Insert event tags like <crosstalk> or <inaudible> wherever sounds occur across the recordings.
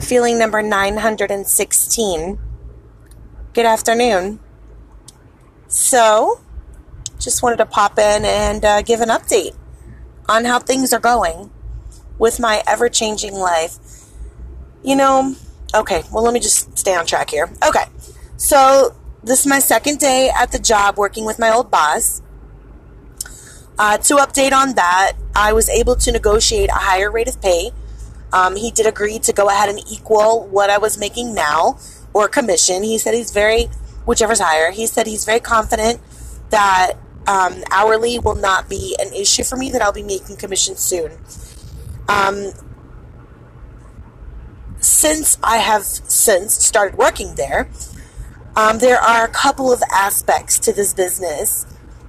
feeling number 916. Good afternoon. So, just wanted to pop in and uh, give an update on how things are going with my ever changing life. You know, okay, well, let me just stay on track here. Okay, so this is my second day at the job working with my old boss. Uh, to update on that, I was able to negotiate a higher rate of pay. Um, he did agree to go ahead and equal what I was making now or commission. He said he's very, whichever's higher, he said he's very confident that um, hourly will not be an issue for me, that I'll be making commission soon. Um, since I have since started working there, um, there are a couple of aspects to this business.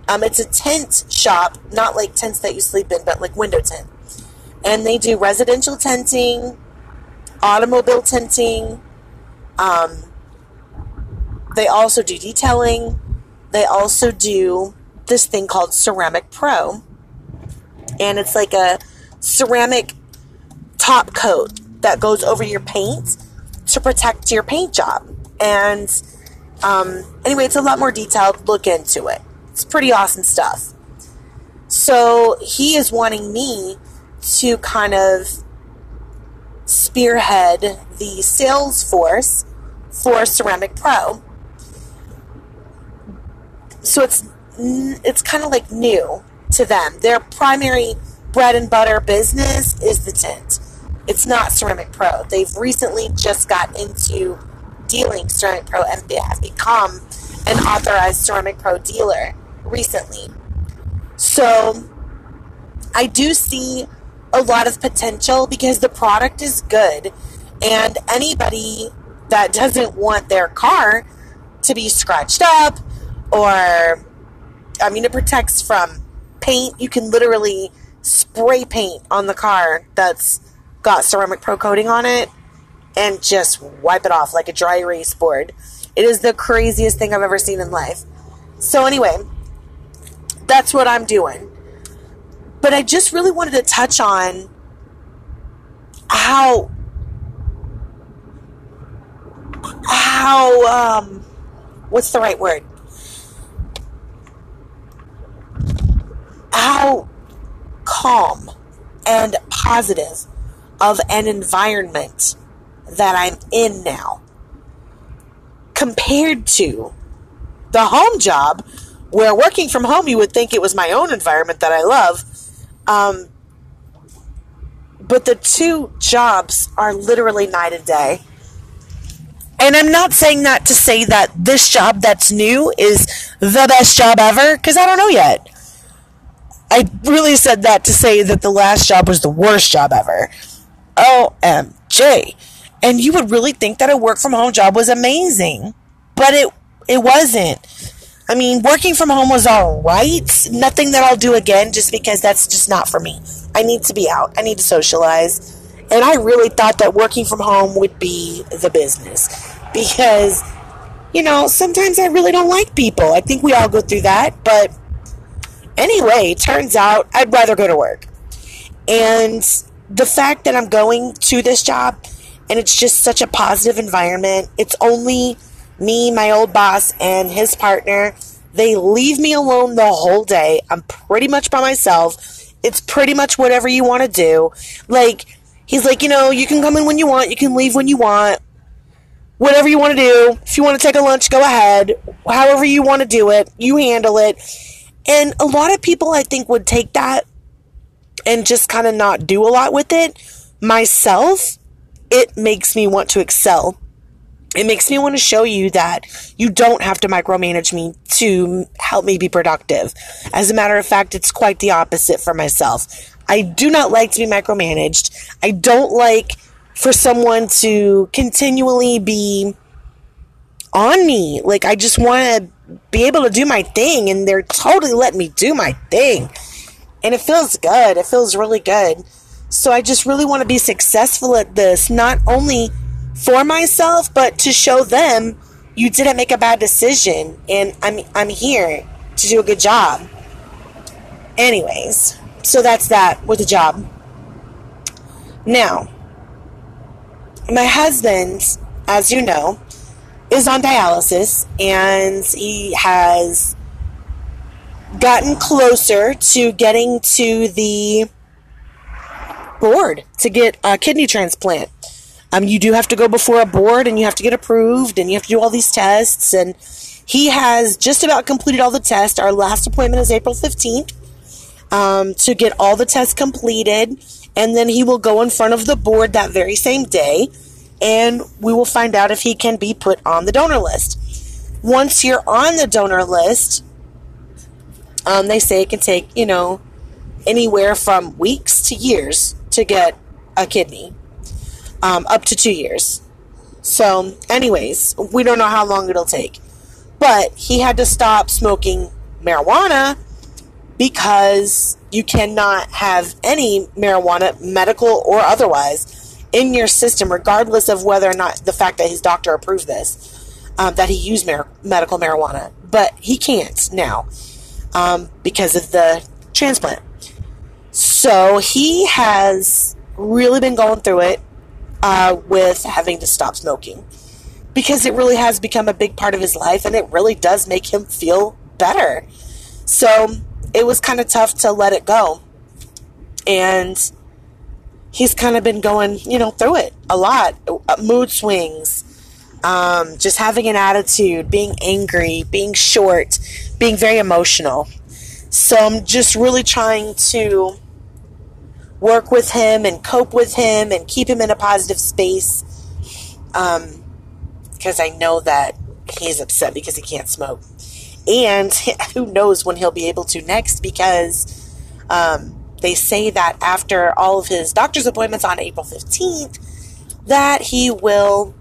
Um, it's a tent shop, not like tents that you sleep in, but like window tent. And they do residential tenting, automobile tenting. Um, they also do detailing. They also do this thing called Ceramic Pro. And it's like a ceramic top coat that goes over your paint to protect your paint job. And um, anyway, it's a lot more detailed. Look into it. It's pretty awesome stuff. So he is wanting me to kind of spearhead the sales force for Ceramic Pro. So it's it's kind of like new to them. Their primary bread and butter business is the tint. It's not Ceramic Pro. They've recently just got into dealing Ceramic Pro and have become an authorized Ceramic Pro dealer recently. So I do see a lot of potential because the product is good and anybody that doesn't want their car to be scratched up or I mean, it protects from paint. You can literally spray paint on the car that's got ceramic pro coating on it and just wipe it off like a dry erase board. It is the craziest thing I've ever seen in life. So, anyway, that's what I'm doing. But I just really wanted to touch on how how um what's the right word? How calm and positive of an environment that I'm in now compared to the home job where working from home you would think it was my own environment that I love um, but the two jobs are literally night and day and I'm not saying that to say that this job that's new is the best job ever because I don't know yet I really said that to say that the last job was the worst job ever. OMG. And you would really think that a work from home job was amazing. But it it wasn't. I mean, working from home was all right. Nothing that I'll do again just because that's just not for me. I need to be out. I need to socialize. And I really thought that working from home would be the business because you know, sometimes I really don't like people. I think we all go through that, but Anyway, turns out I'd rather go to work. And the fact that I'm going to this job and it's just such a positive environment, it's only me, my old boss, and his partner. They leave me alone the whole day. I'm pretty much by myself. It's pretty much whatever you want to do. Like, he's like, you know, you can come in when you want, you can leave when you want. Whatever you want to do. If you want to take a lunch, go ahead. However you want to do it, you handle it. And a lot of people, I think, would take that and just kind of not do a lot with it. Myself, it makes me want to excel. It makes me want to show you that you don't have to micromanage me to help me be productive. As a matter of fact, it's quite the opposite for myself. I do not like to be micromanaged. I don't like for someone to continually be on me. Like, I just want to be able to do my thing and they're totally letting me do my thing. And it feels good. It feels really good. So I just really want to be successful at this, not only for myself, but to show them you didn't make a bad decision and I'm I'm here to do a good job. Anyways, so that's that with the job. Now, my husband, as you know, is on dialysis and he has gotten closer to getting to the board to get a kidney transplant. Um, you do have to go before a board and you have to get approved and you have to do all these tests. And he has just about completed all the tests. Our last appointment is April 15th um, to get all the tests completed. And then he will go in front of the board that very same day and we will find out if he can be put on the donor list. Once you're on the donor list, um, they say it can take, you know, anywhere from weeks to years to get a kidney, um, up to two years. So, anyways, we don't know how long it'll take. But he had to stop smoking marijuana because you cannot have any marijuana, medical or otherwise, in your system, regardless of whether or not the fact that his doctor approved this, um, that he used mar- medical marijuana. But he can't now um, because of the transplant. So he has really been going through it uh, with having to stop smoking because it really has become a big part of his life and it really does make him feel better. So it was kind of tough to let it go. And he's kind of been going, you know, through it a lot. Uh, mood swings, um, just having an attitude, being angry, being short, being very emotional. So I'm just really trying to work with him and cope with him and keep him in a positive space. Um, because I know that he's upset because he can't smoke. And <laughs> who knows when he'll be able to next because um, they say that after all of his doctor's appointments on April 15th, that he will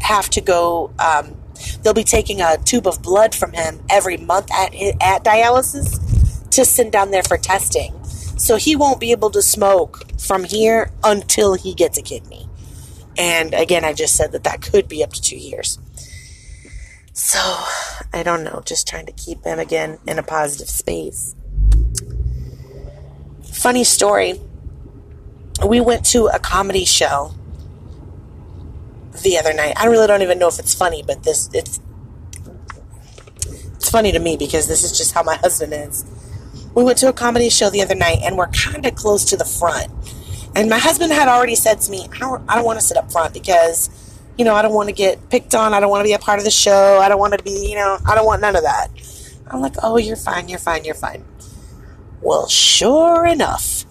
have to go. Um, they'll be taking a tube of blood from him every month at at dialysis to send down there for testing. So he won't be able to smoke from here until he gets a kidney. And again, I just said that that could be up to two years. So I don't know, just trying to keep him again in a positive space. Funny story. We went to a comedy show the other night. I really don't even know if it's funny, but this it's it's funny to me because this is just how my <laughs> husband is. We went to a comedy show the other night and we're kind of close to the front. And my husband had already said to me, I don't, don't want to sit up front because, you know, I don't want to get picked on. I don't want to be a part of the show. I don't want to be, you know, I don't want none of that. I'm like, oh, you're fine, you're fine, you're fine. Well, sure enough,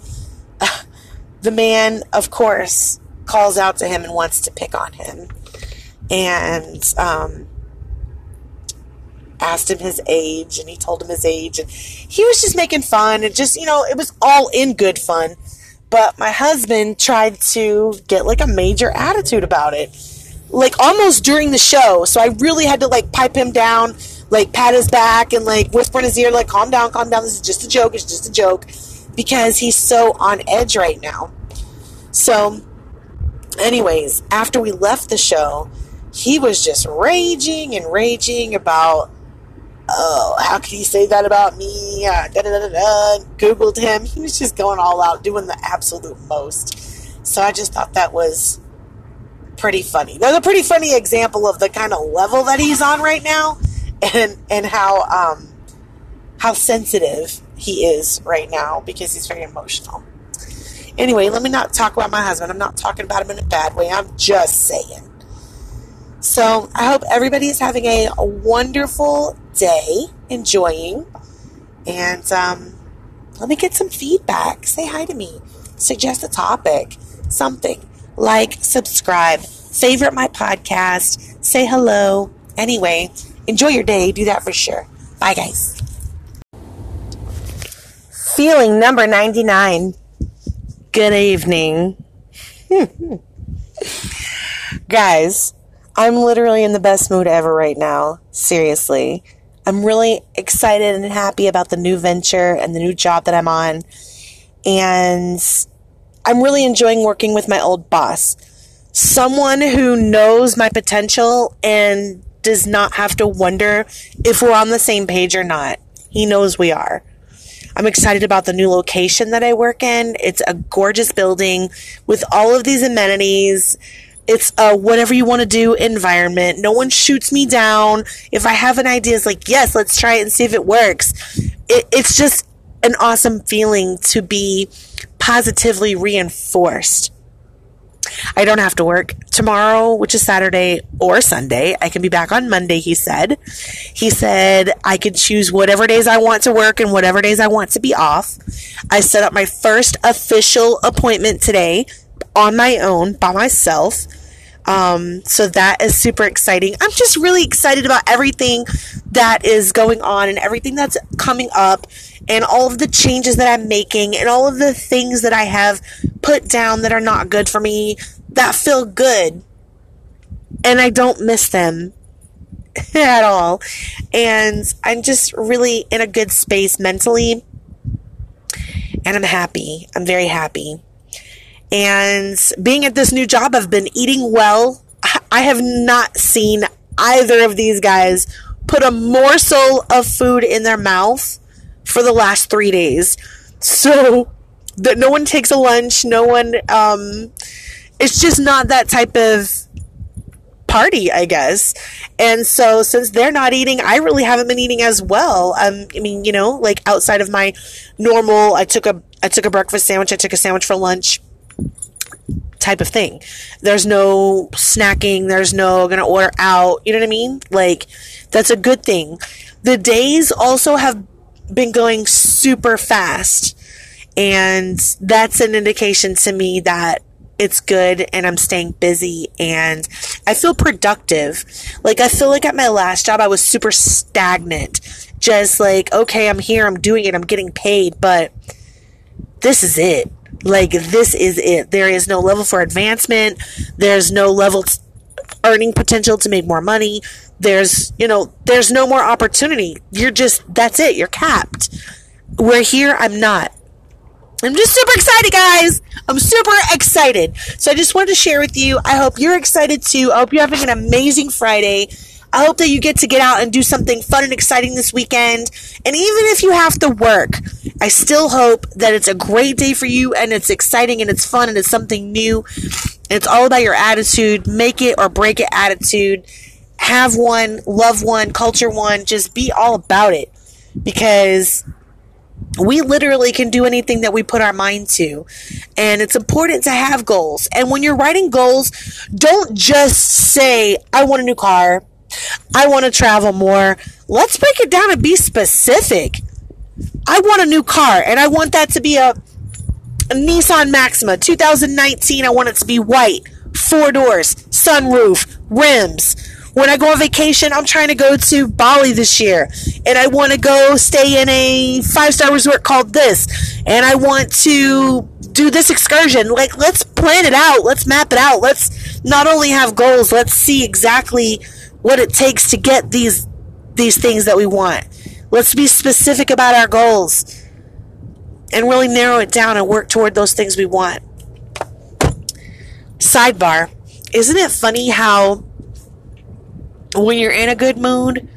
<laughs> the man, of course, calls out to him and wants to pick on him. And um, asked him his age, and he told him his age. And he was just making fun and just, you know, it was all in good fun. But my husband tried to get like a major attitude about it. Like almost during the show. So I really had to like pipe him down, like pat his back and like whisper in his ear, like, calm down, calm down. This is just a joke. It's just a joke. Because he's so on edge right now. So, anyways, after we left the show, he was just raging and raging about oh, how can you say that about me? Uh, da, da, da, da, Googled him. He was just going all out, doing the absolute most. So I just thought that was pretty funny. That's a pretty funny example of the kind of level that he's on right now, and and how um, how sensitive he is right now because he's very emotional. Anyway, let me not talk about my husband. I'm not talking about him in a bad way. I'm just saying. So I hope everybody is having a wonderful day, enjoying. And um, let me get some feedback. Say hi to me. Suggest a topic, something. Like, subscribe, favorite my podcast, say hello. Anyway, enjoy your day. Do that for sure. Bye, guys. Feeling number 99. Good evening. <laughs> Guys, I'm literally in the best mood ever right now. Seriously. I'm really excited and happy about the new venture and the new job that I'm on. And I'm really enjoying working with my old boss. Someone who knows my potential and does not have to wonder if we're on the same page or not. He knows we are. I'm excited about the new location that I work in. It's a gorgeous building with all of these amenities it's a whatever you want to do environment. No one shoots me down. If I have an idea, it's like, yes, let's try it and see if it works. It, it's just an awesome feeling to be positively reinforced. I don't have to work tomorrow, which is Saturday or Sunday. I can be back on Monday, he said. He said I could choose whatever days I want to work and whatever days I want to be off. I set up my first official appointment today on my own by myself. Um, so that is super exciting. I'm just really excited about everything that is going on and everything that's coming up and all of the changes that I'm making and all of the things that I have put down that are not good for me that feel good. And I don't miss them <laughs> at all. And I'm just really in a good space mentally. And I'm happy. I'm very happy. And being at this new job, I've been eating well. I have not seen either of these guys put a morsel of food in their mouth for the last three days. So that no one takes a lunch, no one, um, it's just not that type of party, I guess. And so since they're not eating, I really haven't been eating as well. Um, I mean, you know, like outside of my normal, I took a, I took a breakfast sandwich, I took a sandwich for lunch type of thing. There's no snacking, there's no gonna order out, you know what I mean? Like, that's a good thing. The days also have been going super fast, and that's an indication to me that it's good and I'm staying busy and I feel productive. Like, I feel like at my last job, I was super stagnant. Just like, okay, I'm here, I'm doing it, I'm getting paid, but this is it. Like, this is it. There is no level for advancement. There's no level t- earning potential to make more money. There's, you know, there's no more opportunity. You're just, that's it. You're capped. We're here. I'm not. I'm just super excited, guys. I'm super excited. So I just wanted to share with you. I hope you're excited too. I hope you're having an amazing Friday. I hope that you get to get out and do something fun and exciting this weekend. And even if you have to work, I still hope that it's a great day for you and it's exciting and it's fun and it's something new. It's all about your attitude. Make it or break it attitude. Have one, love one, culture one. Just be all about it because we literally can do anything that we put our mind to. And it's important to have goals. And when you're writing goals, don't just say, I want a new car. I want to travel more. Let's break it down and be specific. I want a new car and I want that to be a, a Nissan Maxima 2019. I want it to be white, four doors, sunroof, rims. When I go on vacation, I'm trying to go to Bali this year and I want to go stay in a five star resort called this and I want to do this excursion. Like, let's plan it out. Let's map it out. Let's not only have goals, let's see exactly what it takes to get these these things that we want. Let's be specific about our goals and really narrow it down and work toward those things we want. Sidebar, isn't it funny how when you're in a good mood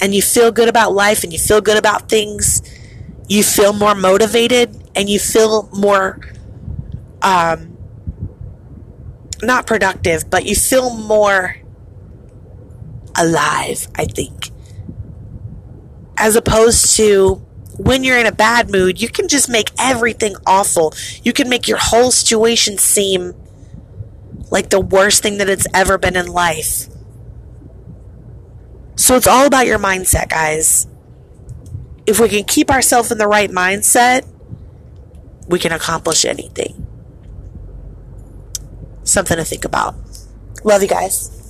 and you feel good about life and you feel good about things, you feel more motivated and you feel more um not productive, but you feel more alive, I think. As opposed to when you're in a bad mood, you can just make everything awful. You can make your whole situation seem like the worst thing that it's ever been in life. So it's all about your mindset, guys. If we can keep ourselves in the right mindset, we can accomplish anything. Something to think about. Love you guys.